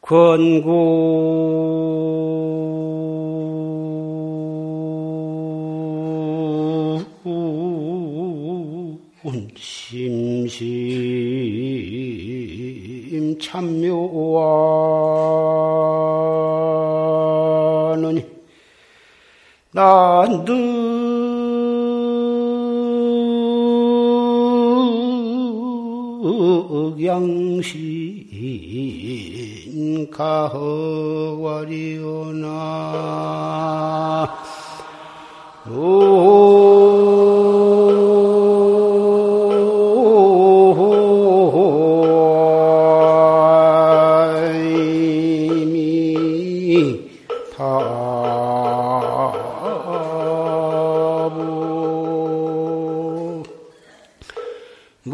권구 심심 참묘하느니 난 들 양신 가허와리오나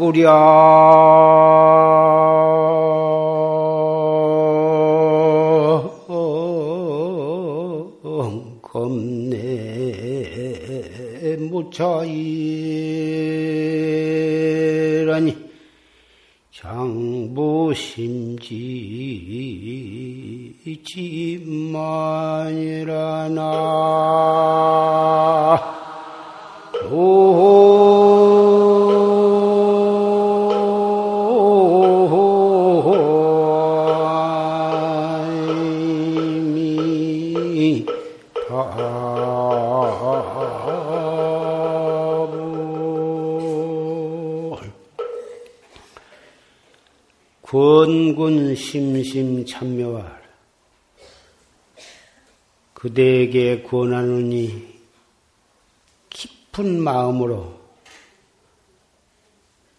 무량 무차이라니. 장부심지지만이라나 권군 심심 참여할 그대에게 권하느니 깊은 마음으로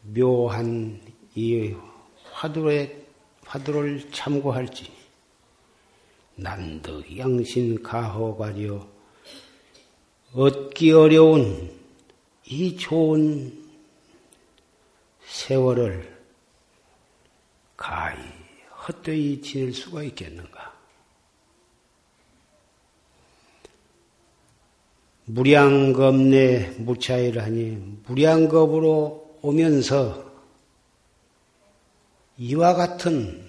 묘한 이 화두에 화두를 참고할지 난득 양신 가허가려 얻기 어려운 이 좋은 세월을 가히 헛되이 지낼 수가 있겠는가? 무량겁내 무차이라니 무량겁으로 오면서 이와 같은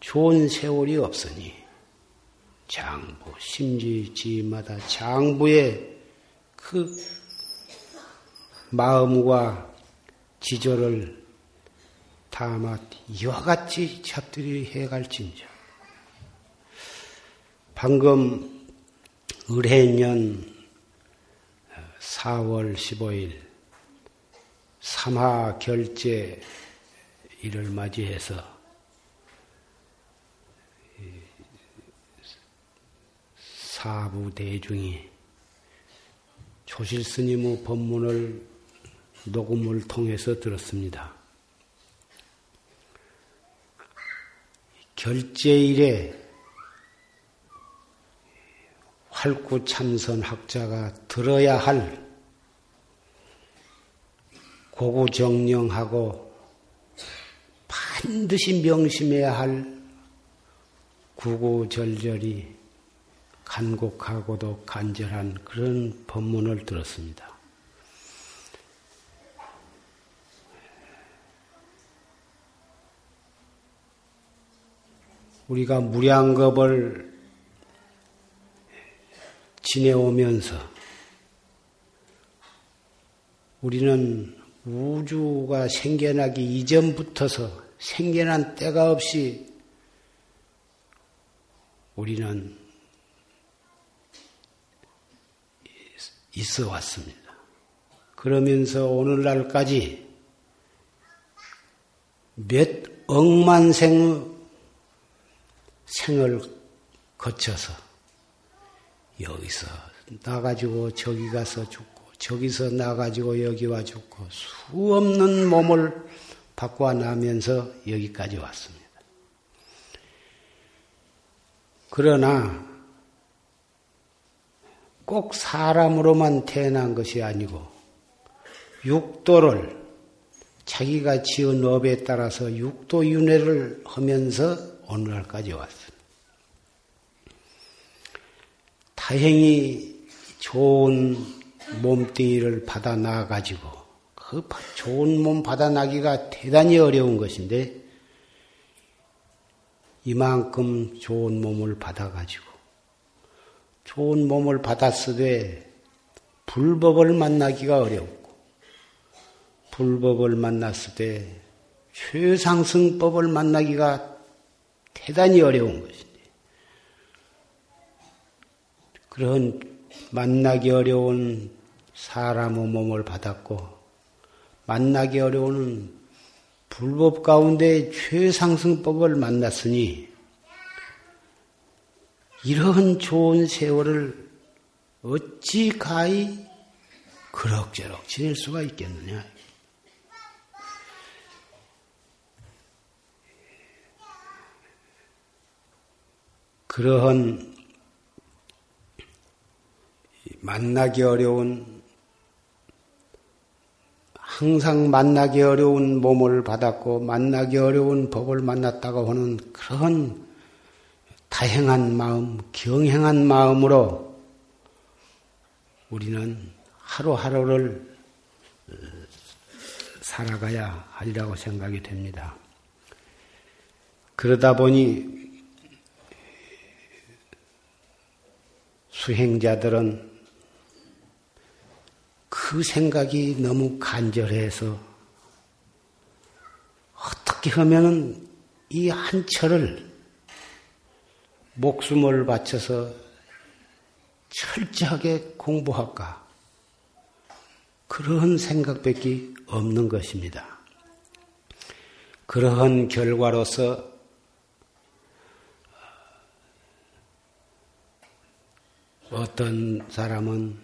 좋은 세월이 없으니 장부 심지지마다 장부의 그 마음과 지조를 다마 이와 같이 잡들이 해갈진저. 방금 을해년 4월 15일 삼하 결제 일을 맞이해서 사부 대중이 조실 스님의 법문을 녹음을 통해서 들었습니다. 결제일에 활구 참선 학자가 들어야 할 고구정령하고 반드시 명심해야 할 구구절절이 간곡하고도 간절한 그런 법문을 들었습니다. 우리가 무량겁을 지내오면서 우리는 우주가 생겨나기 이전부터서 생겨난 때가 없이 우리는 있어 왔습니다. 그러면서 오늘날까지 몇 억만 생 생을 거쳐서 여기서 나가지고 저기 가서 죽고 저기서 나가지고 여기 와 죽고 수 없는 몸을 바꿔 나면서 여기까지 왔습니다. 그러나 꼭 사람으로만 태어난 것이 아니고 육도를 자기가 지은 업에 따라서 육도 윤회를 하면서 오늘날까지 왔습니다. 다행히 좋은 몸뚱이를 받아 놔가지고 그 좋은 몸 받아 나기가 대단히 어려운 것인데 이만큼 좋은 몸을 받아가지고 좋은 몸을 받았으되 불법을 만나기가 어렵고 불법을 만났을 때 최상승법을 만나기가 대단히 어려운 것인데 그런 만나기 어려운 사람의 몸을 받았고 만나기 어려운 불법 가운데 최상승법을 만났으니 이런 좋은 세월을 어찌 가히 그럭저럭 지낼 수가 있겠느냐. 그러한 만나기 어려운 항상 만나기 어려운 몸을 받았고 만나기 어려운 법을 만났다고 하는 그런 다행한 마음, 경행한 마음으로 우리는 하루하루를 어, 살아가야 하리라고 생각이 됩니다. 그러다 보니 수행자들은 그 생각이 너무 간절해서 어떻게 하면 이 한철을 목숨을 바쳐서 철저하게 공부할까? 그런 생각밖에 없는 것입니다. 그러한 결과로서 어떤 사람은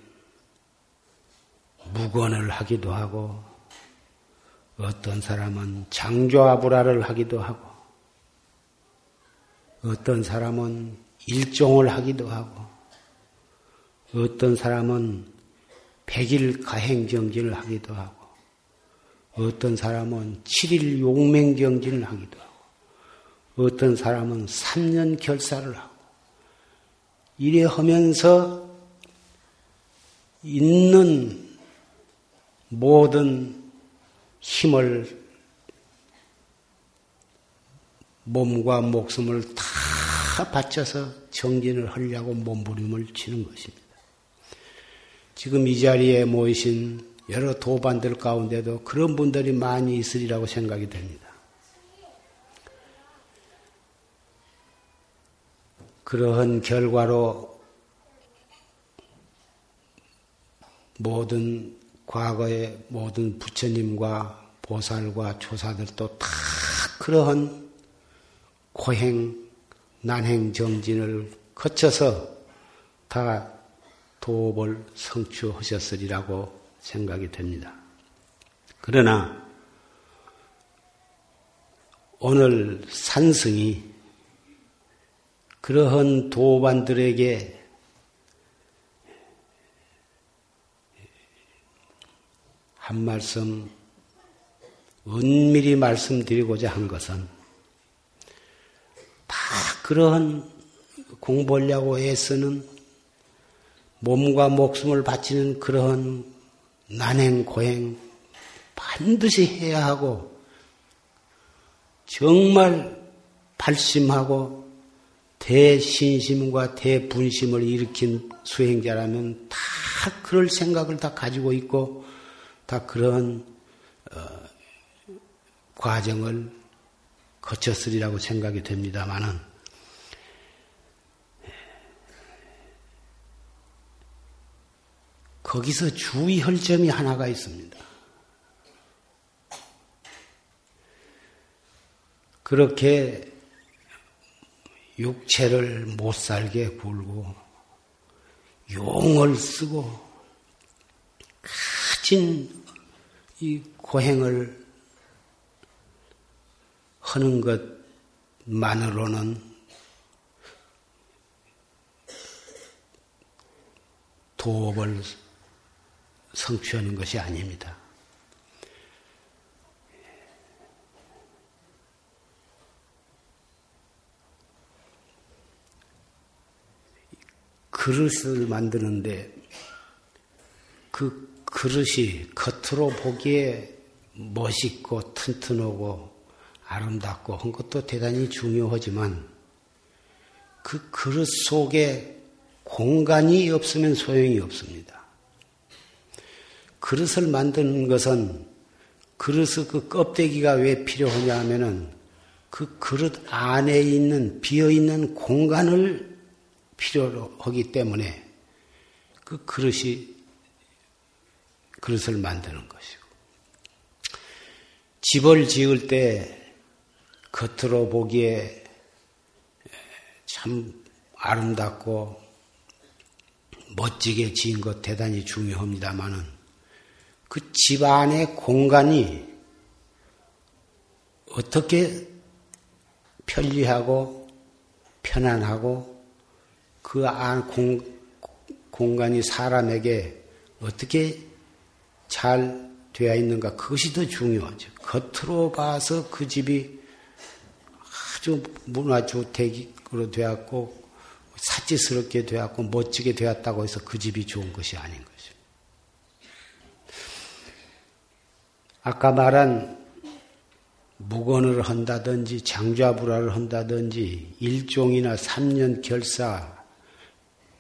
무건을 하기도 하고 어떤 사람은 장조아불화를 하기도 하고 어떤 사람은 일종을 하기도 하고 어떤 사람은 백일 가행정진을 하기도 하고 어떤 사람은 7일 용맹정진을 하기도 하고 어떤 사람은 3년 결사를 하고 이래 하면서 있는 모든 힘을 몸과 목숨을 다 바쳐서 정진을 하려고 몸부림을 치는 것입니다. 지금 이 자리에 모이신 여러 도반들 가운데도 그런 분들이 많이 있으리라고 생각이 됩니다. 그러한 결과로 모든 과거의 모든 부처님과 보살과 조사들도 다 그러한 고행, 난행 정진을 거쳐서 다 도업을 성취하셨으리라고 생각이 됩니다. 그러나 오늘 산승이 그러한 도반들에게 한 말씀 은밀히 말씀드리고자 한 것은 다 그러한 공부하려고 애쓰는 몸과 목숨을 바치는 그러한 난행 고행 반드시 해야 하고 정말 발심하고 대신심과 대분심을 일으킨 수행자라면 다 그럴 생각을 다 가지고 있고 다 그런 어, 과정을 거쳤으리라고 생각이 됩니다만은 거기서 주의할 점이 하나가 있습니다. 그렇게 육체를 못 살게 굴고 용을 쓰고 가진 이 고행을 하는 것만으로는 도업을 성취하는 것이 아닙니다. 그릇을 만드는데 그 그릇이 겉으로 보기에 멋있고 튼튼하고 아름답고 한 것도 대단히 중요하지만 그 그릇 속에 공간이 없으면 소용이 없습니다. 그릇을 만드는 것은 그릇의 그 껍데기가 왜 필요하냐 하면은 그 그릇 안에 있는 비어 있는 공간을 필요로 하기 때문에 그 그릇이 그릇을 만드는 것이고 집을 지을 때 겉으로 보기에 참 아름답고 멋지게 지은 것 대단히 중요합니다만은 그 집 안의 공간이 어떻게 편리하고 편안하고 그안 공간이 사람에게 어떻게 잘 되어 있는가 그것이 더 중요하죠. 겉으로 봐서 그 집이 아주 문화주택으로 되었고 사치스럽게 되었고 멋지게 되었다고 해서 그 집이 좋은 것이 아닌 거예요. 아까 말한 무건을 한다든지 장좌불화를 한다든지 일종이나 3년 결사,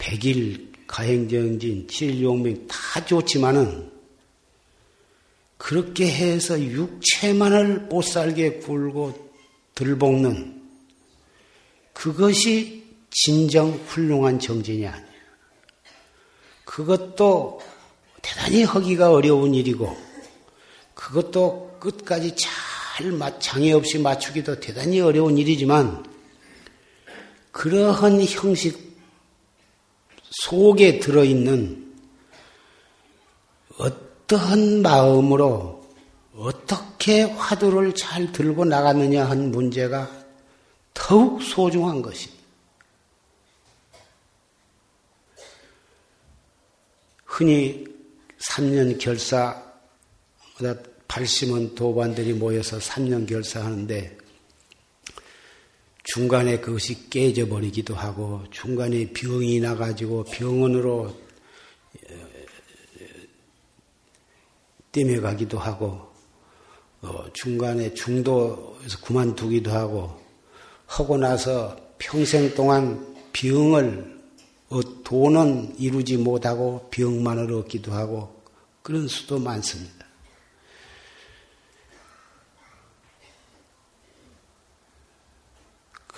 100일 가행정진, 7일 용명 다 좋지만은 그렇게 해서 육체만을 못 살게 굴고 들볶는 그것이 진정 훌륭한 정진이 아니에요. 그것도 대단히 하기가 어려운 일이고 그것도 끝까지 잘 장애 없이 맞추기도 대단히 어려운 일이지만 그러한 형식 속에 들어있는 어떠한 마음으로 어떻게 화두를 잘 들고 나갔느냐 한 문제가 더욱 소중한 것입니다. 흔히 3년 결사 발심은 도반들이 모여서 3년 결사하는데 중간에 그것이 깨져버리기도 하고 중간에 병이 나가지고 병원으로 땜해가기도 하고 어, 중간에 중도에서 그만두기도 하고 하고 나서 평생 동안 병을 어, 돈은 이루지 못하고 병만을 얻기도 하고 그런 수도 많습니다.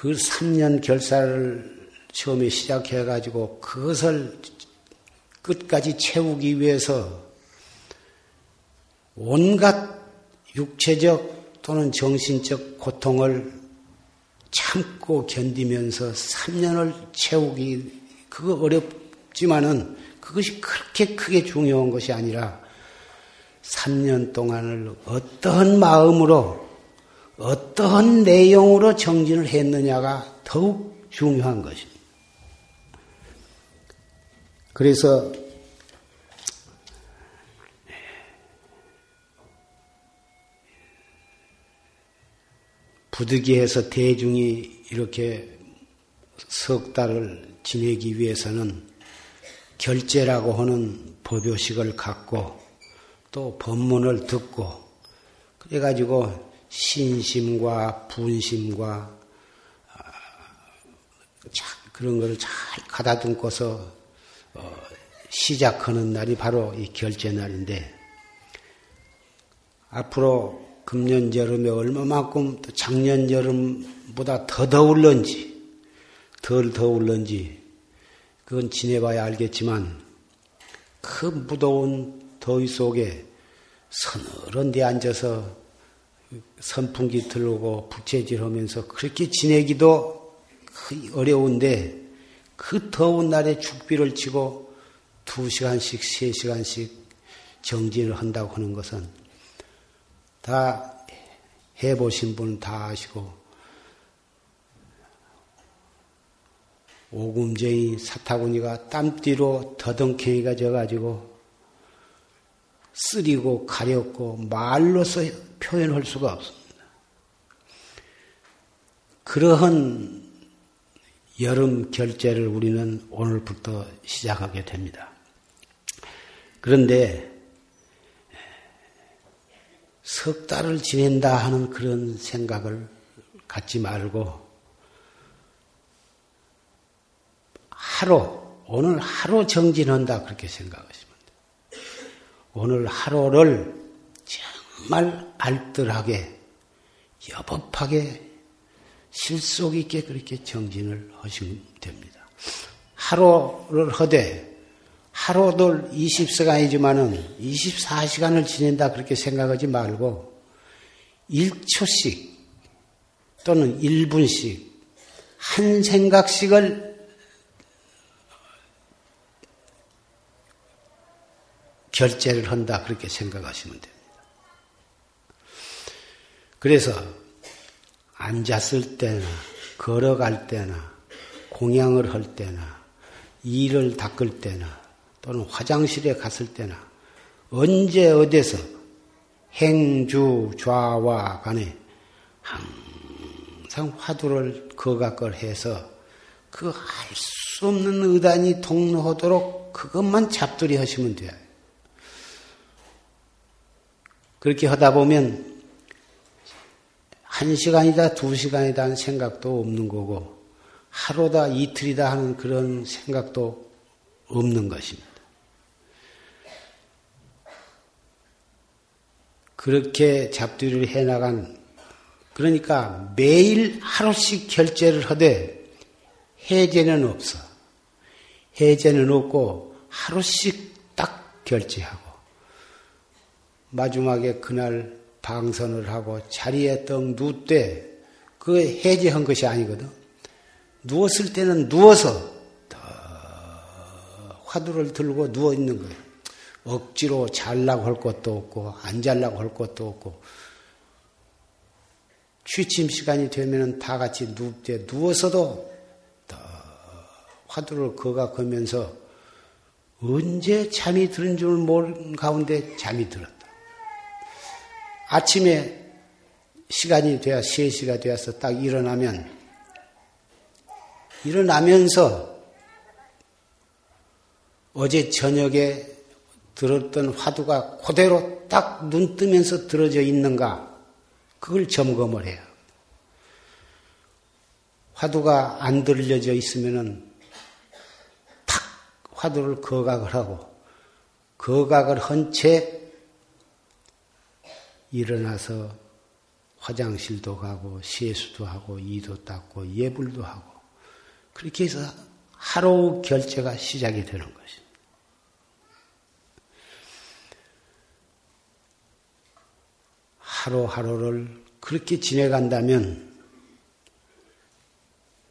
그 3년 결사를 처음에 시작해가지고 그것을 끝까지 채우기 위해서 온갖 육체적 또는 정신적 고통을 참고 견디면서 3년을 채우기, 그거 어렵지만은 그것이 그렇게 크게 중요한 것이 아니라 3년 동안을 어떤 마음으로 어떠한 내용으로 정진을 했느냐가 더욱 중요한 것입니다. 그래서 부득이해서 대중이 이렇게 석 달을 지내기 위해서는 결제라고 하는 법요식을 갖고 또 법문을 듣고 그래가지고 신심과 분심과 아, 그런 것을 잘 가다듬고서 어, 시작하는 날이 바로 이 결제 날인데 앞으로 금년 여름에 얼마만큼 작년 여름보다 더 더울런지 덜 더울런지 그건 지내봐야 알겠지만 그 무더운 더위 속에 서늘한 데 앉아서 선풍기 틀고 부채질 하면서 그렇게 지내기도 어려운데 그 더운 날에 죽비를 치고 두 시간씩, 세 시간씩 정진을 한다고 하는 것은 다 해보신 분은 다 아시고 오금쟁이 사타구니가 땀띠로 더덩캥이가 져가지고 쓰리고 가렵고 말로서 표현할 수가 없습니다. 그러한 여름 결제를 우리는 오늘부터 시작하게 됩니다. 그런데 석 달을 지낸다 하는 그런 생각을 갖지 말고 하루, 오늘 하루 정진한다 그렇게 생각하시면. 오늘 하루를 정말 알뜰하게, 여법하게, 실속 있게 그렇게 정진을 하시면 됩니다. 하루를 허되 하루들 20시간이지만은 24시간을 지낸다 그렇게 생각하지 말고 1초씩 또는 1분씩 한 생각씩을 결제를 한다 그렇게 생각하시면 됩니다. 그래서 앉았을 때나 걸어갈 때나 공양을 할 때나 일을 닦을 때나 또는 화장실에 갔을 때나 언제 어디서 행주 좌와 간에 항상 화두를 거각을 해서 그할수 없는 의단이 동로하도록 그것만 잡들이 하시면 돼요. 그렇게 하다 보면 한 시간이다 두 시간이다 하는 생각도 없는 거고 하루다 이틀이다 하는 그런 생각도 없는 것입니다. 그렇게 잡두리를 해나간 그러니까 매일 하루씩 결제를 하되 해제는 없어. 해제는 없고 하루씩 딱 결제하고 마지막에 그날 방선을 하고 자리에 떡 누때 그 해제한 것이 아니거든. 누웠을 때는 누워서 화두를 들고 누워 있는 거예요. 억지로 잘라고 할 것도 없고 안 잘라고 할 것도 없고 취침 시간이 되면은 다 같이 눕되 누워서도 화두를 거각하면서 언제 잠이 드는 줄 모르는 가운데 잠이 들었다. 아침에 시간이 되어 3시가 되어서 딱 일어나면 일어나면서 어제 저녁에 들었던 화두가 그대로 딱 눈 뜨면서 들어져 있는가 그걸 점검을 해요. 화두가 안 들려져 있으면은 탁 화두를 거각을 하고 거각을 한 채 일어나서 화장실도 가고 세수도 하고 이도 닦고 예불도 하고 그렇게 해서 하루 결제가 시작이 되는 것입니다. 하루하루를 그렇게 지내간다면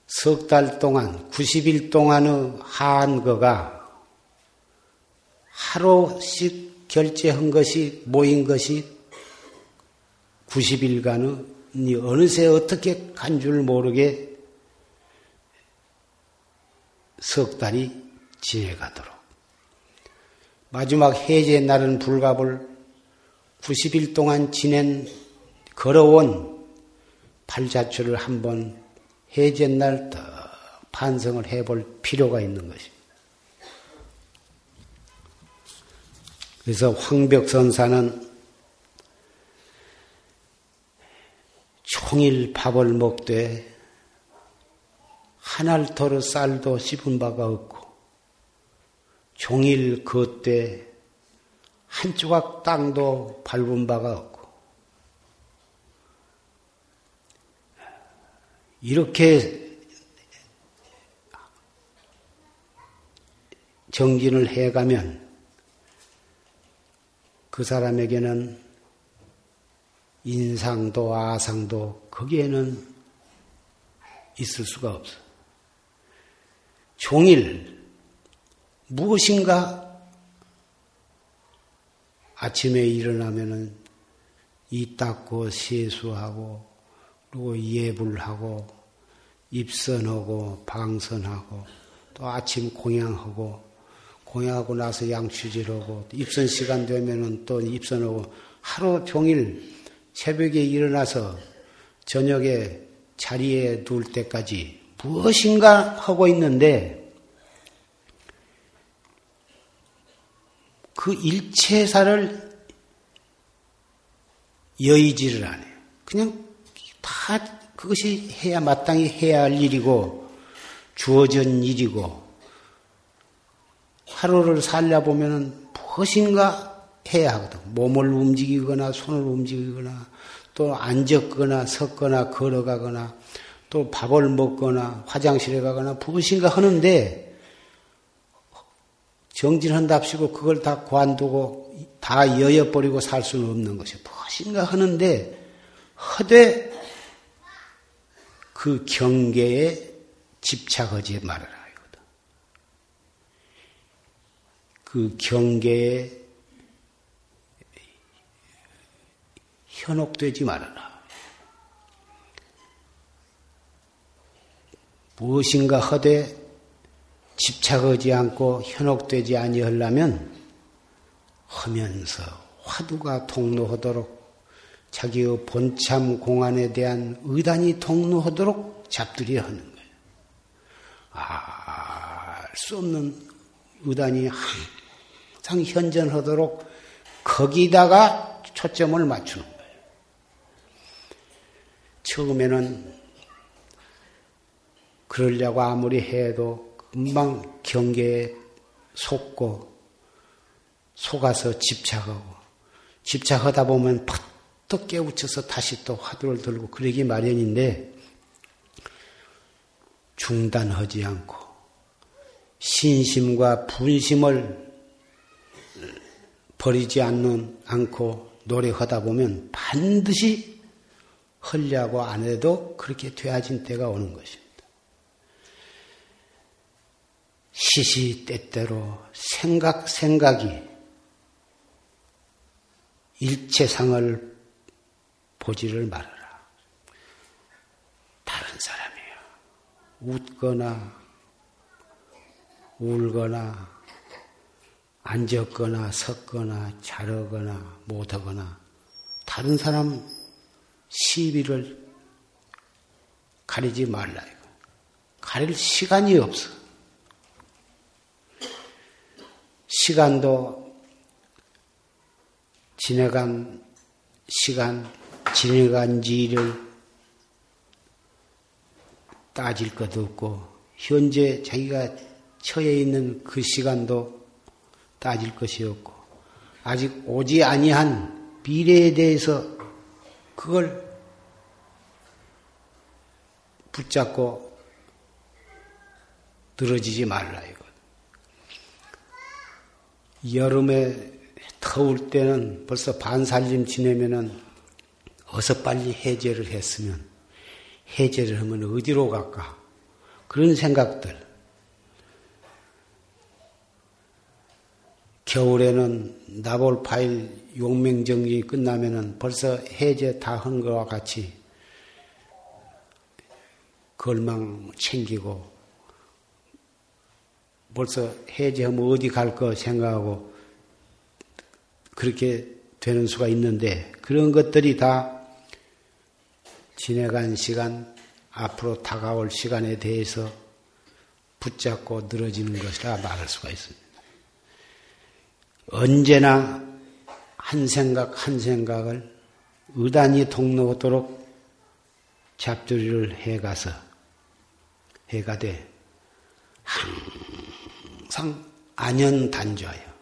석 달 동안, 90일 동안의 한거가 하루씩 결제한 것이 모인 것이 90일간의 어느새 어떻게 간 줄 모르게 석 달이 지내가도록 마지막 해제 날은 불갑을 90일 동안 지낸 걸어온 팔자추를 한번 해제 날 반성을 해볼 필요가 있는 것입니다. 그래서 황벽선사는 총일 밥을 먹되 한 알토로 쌀도 씹은 바가 없고 종일 걷되 한 조각 땅도 밟은 바가 없고 이렇게 정진을 해가면 그 사람에게는 인상도 아상도 거기에는 있을 수가 없어. 종일 무엇인가 아침에 일어나면은 이 닦고 세수하고 그리고 예불하고 입선하고 방선하고 또 아침 공양하고 공양하고 나서 양취질하고 입선 시간 되면은 또 입선하고 하루 종일 새벽에 일어나서 저녁에 자리에 둘 때까지 무엇인가 하고 있는데 그 일체사를 여의지를 안 해요. 그냥 다 그것이 해야 마땅히 해야 할 일이고 주어진 일이고 하루를 살려 보면은 무엇인가 해야 하거든. 몸을 움직이거나 손을 움직이거나 또 앉았거나 섰거나 걸어가거나 또 밥을 먹거나 화장실에 가거나 무엇인가 하는데 정진한답시고 그걸 다 관두고 다 여여버리고 살 수는 없는 것이 무엇인가 하는데 허되 그 경계에 집착하지 말아라. 그 경계에 현혹되지 말아라. 무엇인가 허되 집착하지 않고 현혹되지 아니하려면 하면서 화두가 통로하도록 자기의 본참 공안에 대한 의단이 통로하도록 잡들이 하는 거예요. 알 수 없는 의단이 항상 현전하도록 거기다가 초점을 맞추는 거예요. 처음에는 그러려고 아무리 해도 금방 경계에 속고 속아서 집착하고 집착하다 보면 팍또 깨우쳐서 다시 또 화두를 들고 그러기 마련인데 중단하지 않고 신심과 분심을 버리지 않는 않고 노력하다 보면 반드시 헐려고 안 해도 그렇게 되어진 때가 오는 것입니다. 시시 때때로 생각 생각이 일체상을 보지를 말아라. 다른 사람이에요. 웃거나 울거나 앉았거나 섰거나 자르거나 못하거나 다른 사람 시비를 가리지 말라 이거. 가릴 시간이 없어. 시간도 지나간 시간, 지나간 지를 따질 것도 없고, 현재 자기가 처해 있는 그 시간도 따질 것이 없고, 아직 오지 아니한 미래에 대해서 그걸 붙잡고 늘어지지 말라, 이거. 여름에 더울 때는 벌써 반살림 지내면은 어서 빨리 해제를 했으면 해제를 하면 어디로 갈까? 그런 생각들. 겨울에는 나볼 파일 용맹정리 끝나면은 벌써 해제 다 한 거와 같이 걸망 챙기고 벌써 해제하면 어디 갈 거 생각하고 그렇게 되는 수가 있는데 그런 것들이 다 지내간 시간, 앞으로 다가올 시간에 대해서 붙잡고 늘어지는 것이라 말할 수가 있습니다. 언제나 한 생각 한 생각을 의단이 통로하도록 잡두리를 해가서 해가되 항상 안연단조하여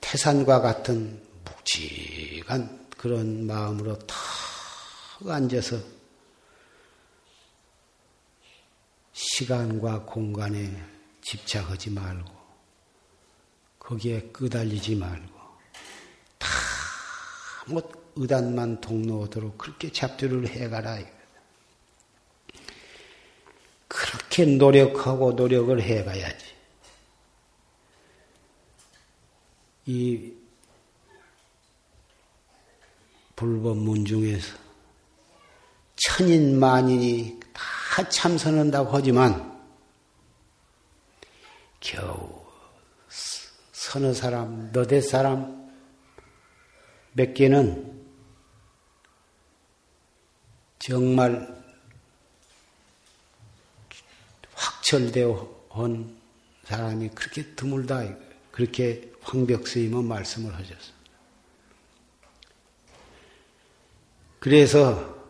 태산과 같은 묵직한 그런 마음으로 탁 앉아서 시간과 공간에 집착하지 말고 거기에 끄달리지 말고 다뭐 의단만 동로하도록 그렇게 잡두를 해가라. 그렇게 노력하고 노력을 해가야지. 이 불법문 중에서 천인 만인이 다 참선한다고 하지만 겨우 서너 사람, 너댓 사람 몇 개는 정말 확철되어 온 사람이 그렇게 드물다. 그렇게 황벽 스님은 말씀을 하셨습니다. 그래서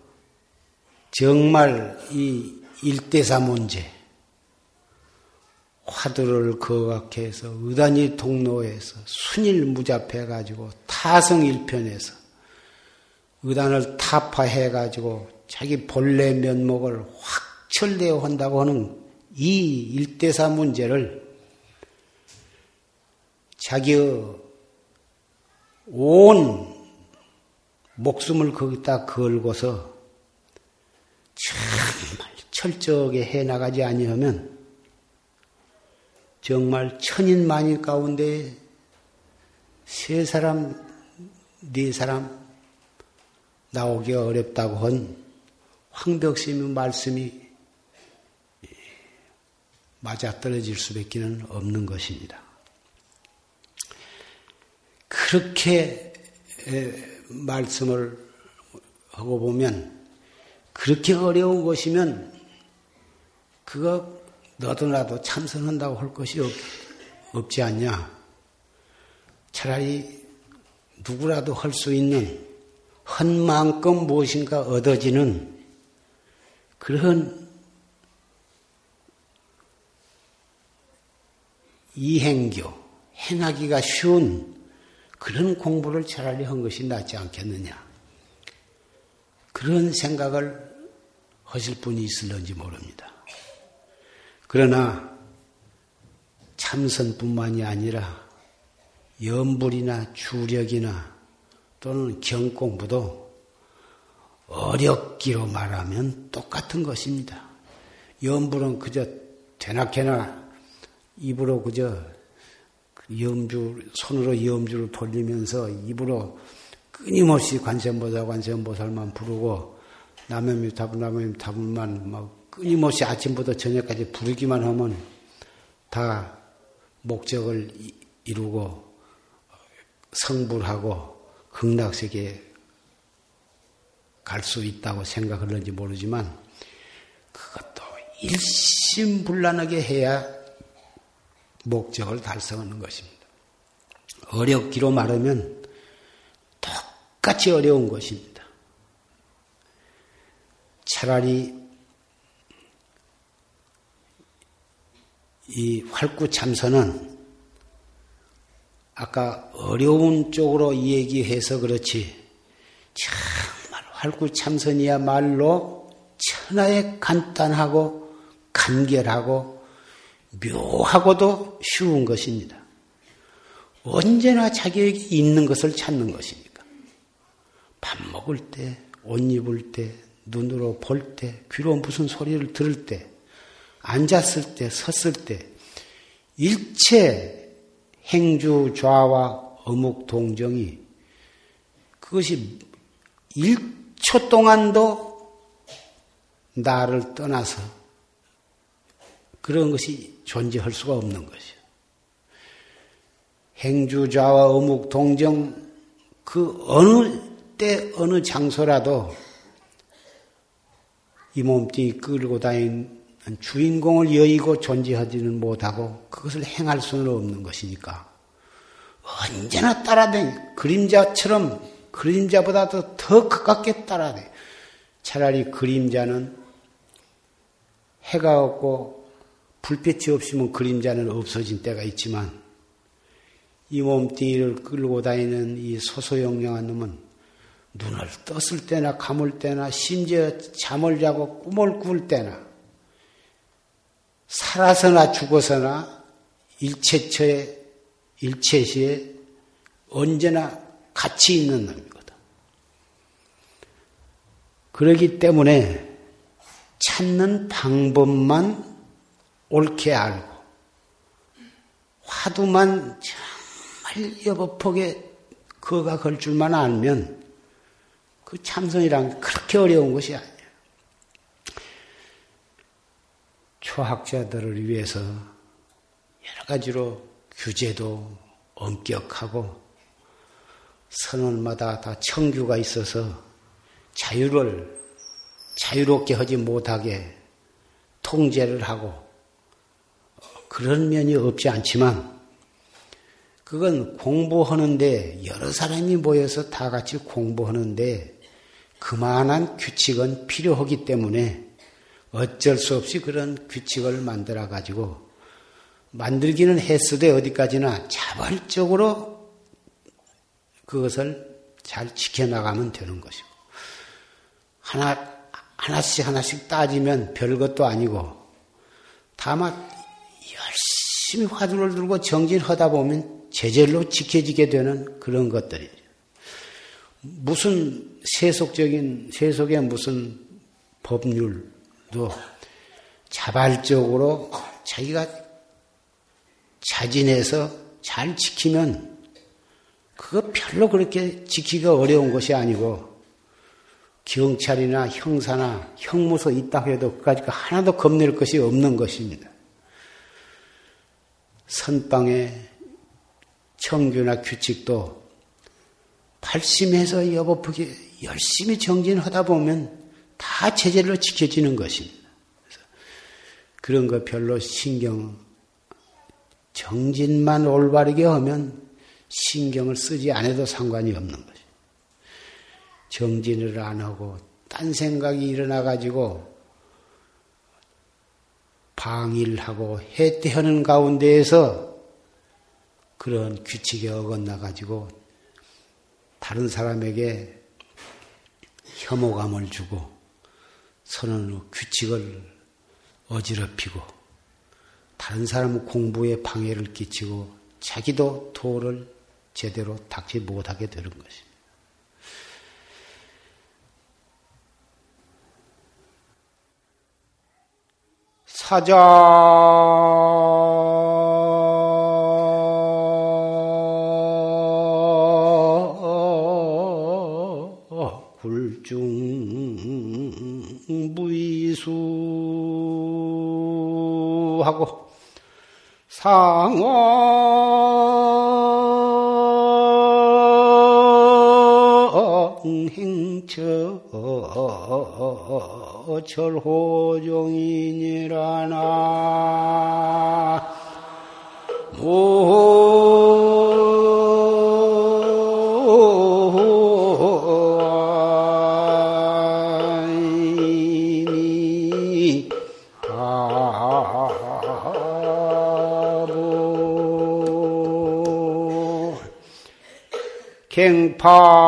정말 이 일대사 문제, 화두를 거각해서 의단이 통로에서 순일 무잡해 가지고 타성일편에서 의단을 타파해 가지고 자기 본래 면목을 확철대어 한다고 하는 이 일대사 문제를 자기의 온 목숨을 거기다 걸고서 정말 철저하게 해나가지 아니하면 정말 천인 만인 가운데 세 사람, 네 사람 나오기가 어렵다고 한 황벽심의 말씀이 맞아떨어질 수밖에 없는 것입니다. 그렇게 말씀을 하고 보면 그렇게 어려운 것이면 그거 너도 나도 참선한다고 할 것이 없, 없지 않냐. 차라리 누구라도 할 수 있는 한 만큼 무엇인가 얻어지는 그런 이행교, 행하기가 쉬운 그런 공부를 차라리 한 것이 낫지 않겠느냐. 그런 생각을 하실 분이 있을런지 모릅니다. 그러나 참선뿐만이 아니라 연불이나 주력이나 또는 경공부도 어렵기로 말하면 똑같은 것입니다. 연불은 그저 되나케나 입으로 그저 염주 손으로 염주를 돌리면서 입으로 끊임없이 관세음보살 관세음보살만 부르고 남의 답은 남의 답만 막 끊임없이 아침부터 저녁까지 부르기만 하면 다 목적을 이루고 성불하고 극락세계에 갈 수 있다고 생각하는지 모르지만 그것도 일심불란하게 해야 목적을 달성하는 것입니다. 어렵기로 말하면 똑같이 어려운 것입니다. 차라리 이 활구참선은 아까 어려운 쪽으로 얘기해서 그렇지 정말 활구참선이야말로 천하에 간단하고 간결하고 묘하고도 쉬운 것입니다. 언제나 자기에게 있는 것을 찾는 것이니까. 밥 먹을 때, 옷 입을 때, 눈으로 볼 때, 귀로 무슨 소리를 들을 때, 앉았을 때, 섰을 때, 일체 행주 좌와 어묵 동정이 그것이 1초 동안도 나를 떠나서 그런 것이 존재할 수가 없는 것이요. 행주좌와 어묵 동정 그 어느 때 어느 장소라도 이 몸뚱이 끌고 다닌 주인공을 여의고 존재하지는 못하고 그것을 행할 수는 없는 것이니까 언제나 따라다니 그림자처럼 그림자보다도 더 가깝게 따라다니 차라리 그림자는 해가 없고 불빛이 없으면 그림자는 없어진 때가 있지만 이 몸뚱이를 끌고 다니는 이 소소영령한 놈은 눈을 떴을 때나 감을 때나 심지어 잠을 자고 꿈을 꿀 때나 살아서나 죽어서나 일체처에, 일체시에 언제나 같이 있는 놈이거든. 그러기 때문에 찾는 방법만 옳게 알고, 화두만 정말 여법하게 그가 걸 줄만 알면 그 참선이란 그렇게 어려운 것이 아니야. 초학자들을 위해서 여러 가지로 규제도 엄격하고 선언마다 다 청규가 있어서 자유를 자유롭게 하지 못하게 통제를 하고 그런 면이 없지 않지만 그건 공부하는데 여러 사람이 모여서 다 같이 공부하는데 그만한 규칙은 필요하기 때문에 어쩔 수 없이 그런 규칙을 만들어 가지고 만들기는 했어도 어디까지나 자발적으로 그것을 잘 지켜나가면 되는 것이고 하나 하나씩 하나씩 따지면 별것도 아니고 다만 열심히 화두를 들고 정진하다 보면 제절로 지켜지게 되는 그런 것들이죠. 무슨 세속적인 세속의 무슨 법률 도 자발적으로 자기가 자진해서 잘 지키면 그거 별로 그렇게 지키기가 어려운 것이 아니고 경찰이나 형사나 형무소 있다 해도 그까지 하나도 겁낼 것이 없는 것입니다. 선방의 청규나 규칙도 발심해서 여보프게 열심히 정진하다 보면 다 제대로 지켜지는 것입니다. 그런 거 별로 신경, 정진만 올바르게 하면 신경을 쓰지 않아도 상관이 없는 것입니다. 정진을 안 하고 딴 생각이 일어나 가지고 방일하고 해태하는 가운데에서 그런 규칙에 어긋나 가지고 다른 사람에게 혐오감을 주고 서는 규칙을 어지럽히고 다른 사람 공부에 방해를 끼치고 자기도 도를 제대로 닦지 못하게 되는 것입니다. 사자 하고 상행처 철호종이니라나. 갱 파.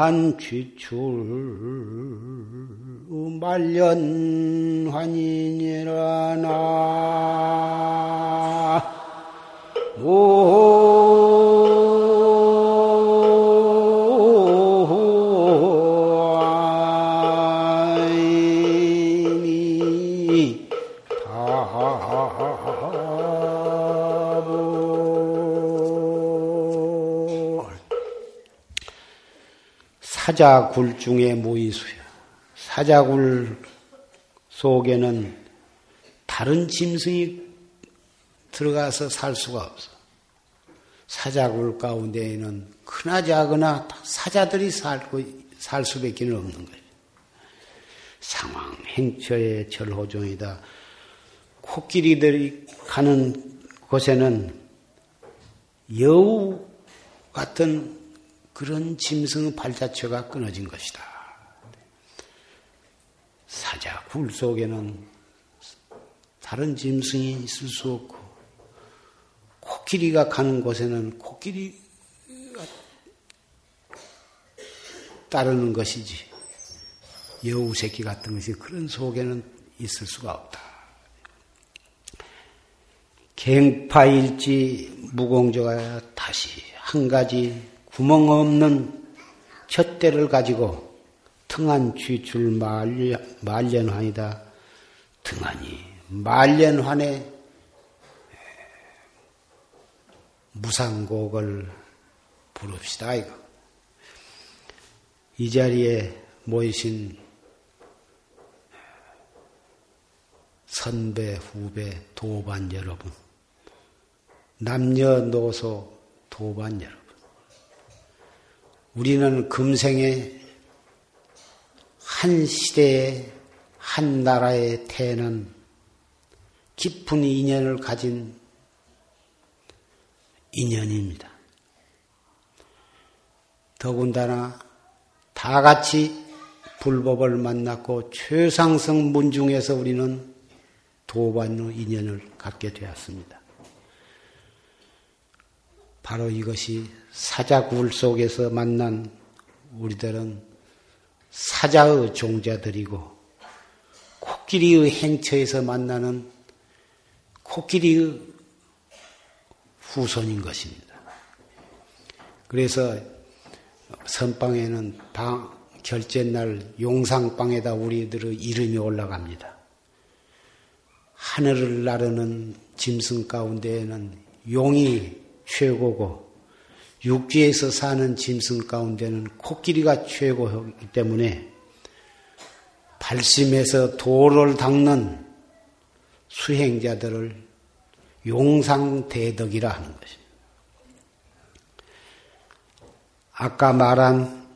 한 취출 말년환인이라나 사자굴 중에 무이수야. 사자굴 속에는 다른 짐승이 들어가서 살 수가 없어. 사자굴 가운데에는 크나 작으나 사자들이 살고 살 수밖에 없는 거예요. 상황 행처의 절호종이다. 코끼리들이 가는 곳에는 여우 같은 그런 짐승 발자취가 끊어진 것이다. 사자 굴 속에는 다른 짐승이 있을 수 없고 코끼리가 가는 곳에는 코끼리가 따르는 것이지 여우 새끼 같은 것이 그런 속에는 있을 수가 없다. 갱파일지 무공조가 다시 한 가지 구멍 없는 혓대를 가지고 등한 쥐줄 말년환이다. 등한이 말년환에 무상곡을 부릅시다. 이거. 이 자리에 모이신 선배, 후배, 도반 여러분, 남녀노소 도반 여러분. 우리는 금생에 한 시대에 한 나라에 태어난 깊은 인연을 가진 인연입니다. 더군다나 다 같이 불법을 만났고 최상승 문중에서 우리는 도반의 인연을 갖게 되었습니다. 바로 이것이 사자굴 속에서 만난 우리들은 사자의 종자들이고 코끼리의 행처에서 만나는 코끼리의 후손인 것입니다. 그래서 선방에는 방, 결제 날 용상방에다 우리들의 이름이 올라갑니다. 하늘을 나르는 짐승 가운데에는 용이 최고고 육지에서 사는 짐승 가운데는 코끼리가 최고이기 때문에 발심해서 도를 닦는 수행자들을 용상대덕이라 하는 것입니다. 아까 말한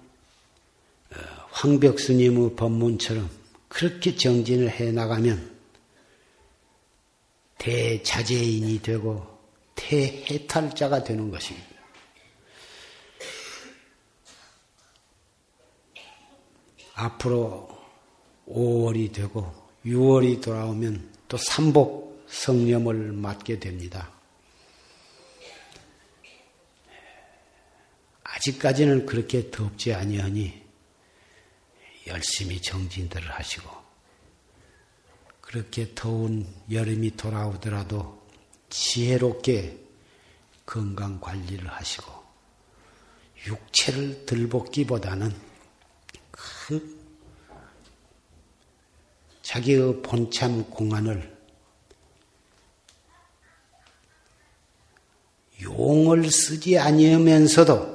어, 황벽스님의 법문처럼 그렇게 정진을 해 나가면 대자재인이 되고 대해탈자가 되는 것입니다. 앞으로 5월이 되고 6월이 돌아오면 또 삼복 성념을 맞게 됩니다. 아직까지는 그렇게 덥지 아니하니 열심히 정진들을 하시고 그렇게 더운 여름이 돌아오더라도 지혜롭게 건강 관리를 하시고 육체를 들볶기보다는 그 자기의 본참 공안을 용을 쓰지 아니하면서도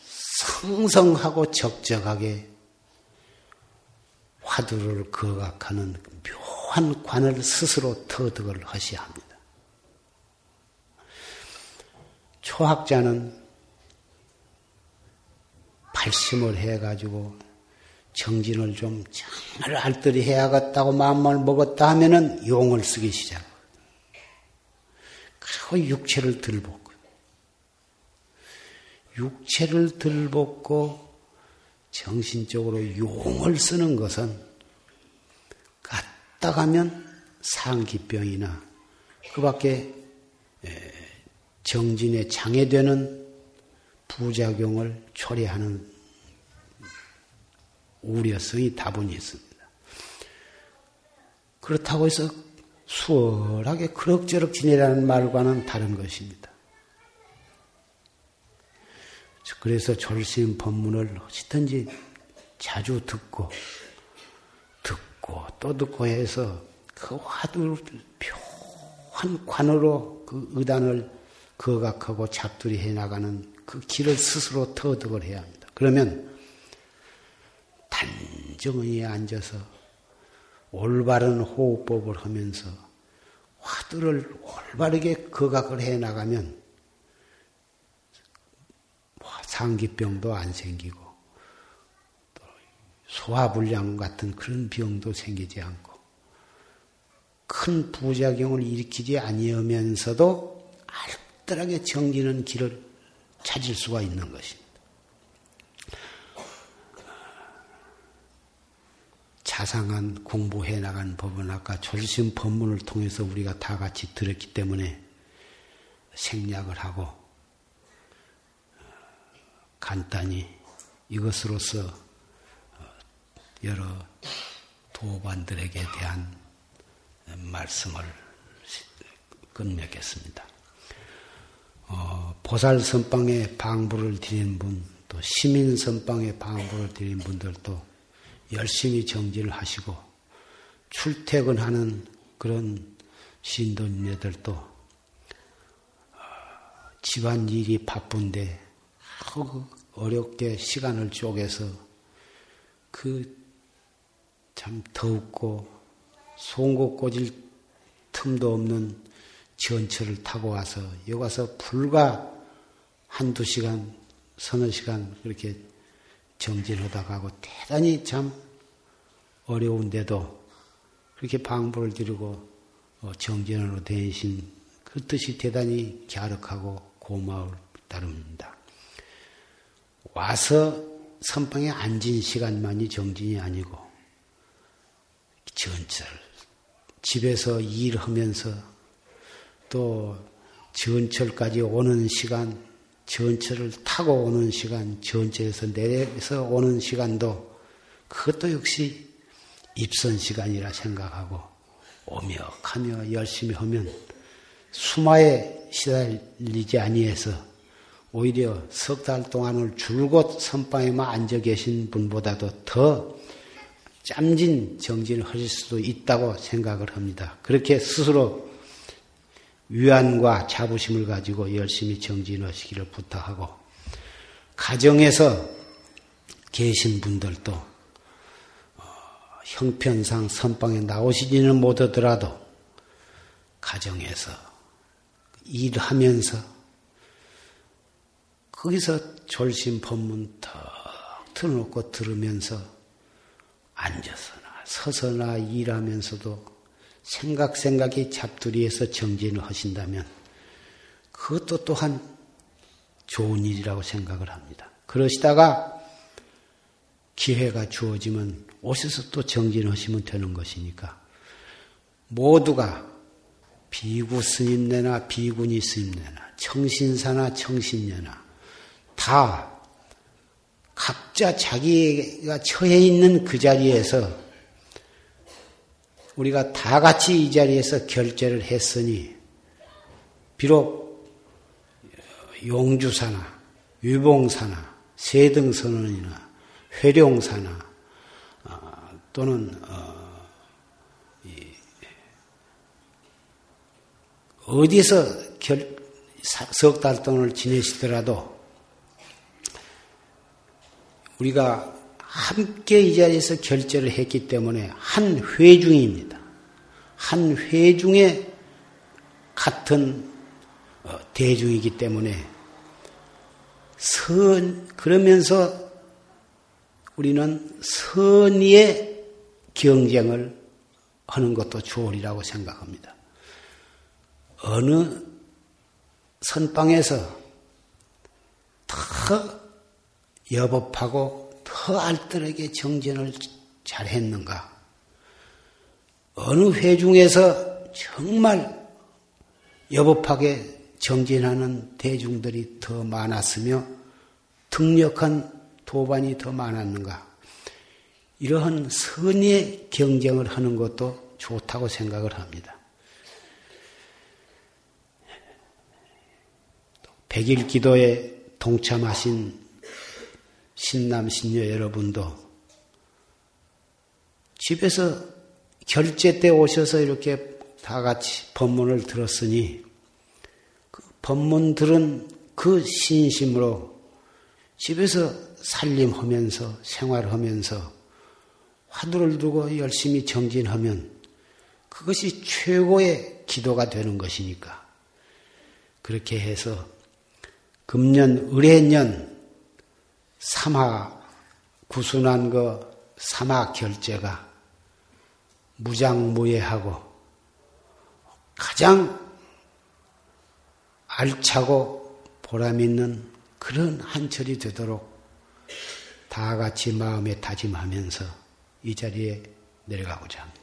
성성하고 적적하게 화두를 거각하는 묘한 관을 스스로 터득을 하셔야 합니다. 초학자는 발심을 해가지고 정진을 좀 정말 알뜰히 해야겠다고 마음을 먹었다 하면은 용을 쓰기 시작. 그리고 육체를 들볶고, 육체를 들볶고 정신적으로 용을 쓰는 것은 갔다 가면 상기병이나 그 밖에 정진에 장애되는 부작용을 초래하는 우려성이 다분히 있습니다. 그렇다고 해서 수월하게 그럭저럭 지내라는 말과는 다른 것입니다. 그래서 졸심 법문을 어찌든지 자주 듣고 듣고 또 듣고 해서 그 화두를 묘한 관으로 그 의단을 거각하고 잡두리 해나가는 그 길을 스스로 터득을 해야 합니다. 그러면 단정히 앉아서 올바른 호흡법을 하면서 화두를 올바르게 거각을 해 나가면 뭐 상기병도 안 생기고 소화불량 같은 그런 병도 생기지 않고 큰 부작용을 일으키지 아니하면서도 알뜰하게 정지는 길을 찾을 수가 있는 것입니다. 자상한 공부해 나간 법은 아까 졸심 법문을 통해서 우리가 다 같이 들었기 때문에 생략을 하고 간단히 이것으로서 여러 도반들에게 대한 말씀을 끝맺겠습니다. 어, 보살 선방에 방부를 드린 분, 또 시민 선방에 방부를 드린 분들도 열심히 정진을 하시고 출퇴근하는 그런 신도님들도 어, 집안 일이 바쁜데 어렵게 시간을 쪼개서 그 참 더웁고 송곳 꽂을 틈도 없는 전철을 타고 와서 여기 와서 불과 한두 시간, 서너 시간 그렇게 정진하다 가고 대단히 참 어려운데도 그렇게 방부를 드리고 어, 정진으로 대신 그 뜻이 대단히 갸륵하고 고마울 따름입니다. 와서 선방에 앉은 시간만이 정진이 아니고 전철 집에서 일하면서 또 전철까지 오는 시간 전철을 타고 오는 시간 전철에서 내려서 오는 시간도 그것도 역시 입선 시간이라 생각하고 오며 가며 열심히 하면 수마에 시달리지 아니해서 오히려 석 달 동안을 줄곧 선방에만 앉아 계신 분보다도 더 짬진 정진을 하실 수도 있다고 생각을 합니다. 그렇게 스스로 위안과 자부심을 가지고 열심히 정진하시기를 부탁하고 가정에서 계신 분들도 어, 형편상 선방에 나오시지는 못하더라도 가정에서 일하면서 거기서 졸심 법문 턱 틀어놓고 들으면서 앉아서나 서서나 일하면서도 생각 생각이 잡두리에서 정진을 하신다면 그것도 또한 좋은 일이라고 생각을 합니다. 그러시다가 기회가 주어지면 오셔서 또 정진하시면 되는 것이니까 모두가 비구 스님네나 비구니 스님네나 청신사나 청신녀나 다 각자 자기가 처해 있는 그 자리에서 우리가 다 같이 이 자리에서 결제를 했으니 비록 용주사나 유봉사나 세등선언이나 회룡사나 어, 또는 어, 어디서 석 달 동안을 지내시더라도 우리가 함께 이 자리에서 결제를 했기 때문에 한 회중입니다. 한 회중의 같은 어, 대중이기 때문에 선, 그러면서 우리는 선의의 경쟁을 하는 것도 좋으리라고 생각합니다. 어느 선방에서 더 여법하고 더 알뜰하게 정진을 잘했는가? 어느 회중에서 정말 여법하게 정진하는 대중들이 더 많았으며 등력한 도반이 더 많았는가? 이러한 선의 경쟁을 하는 것도 좋다고 생각을 합니다. 백일 기도에 동참하신 신남, 신녀 여러분도 집에서 결제 때 오셔서 이렇게 다 같이 법문을 들었으니 그 법문 들은 그 신심으로 집에서 살림하면서 생활하면서 화두를 두고 열심히 정진하면 그것이 최고의 기도가 되는 것이니까. 그렇게 해서 금년 을해년 삼하 구순한 그 삼하 결제가 무장무예하고 가장 알차고 보람 있는 그런 한철이 되도록 다 같이 마음에 다짐하면서 이 자리에 내려가고자 합니다.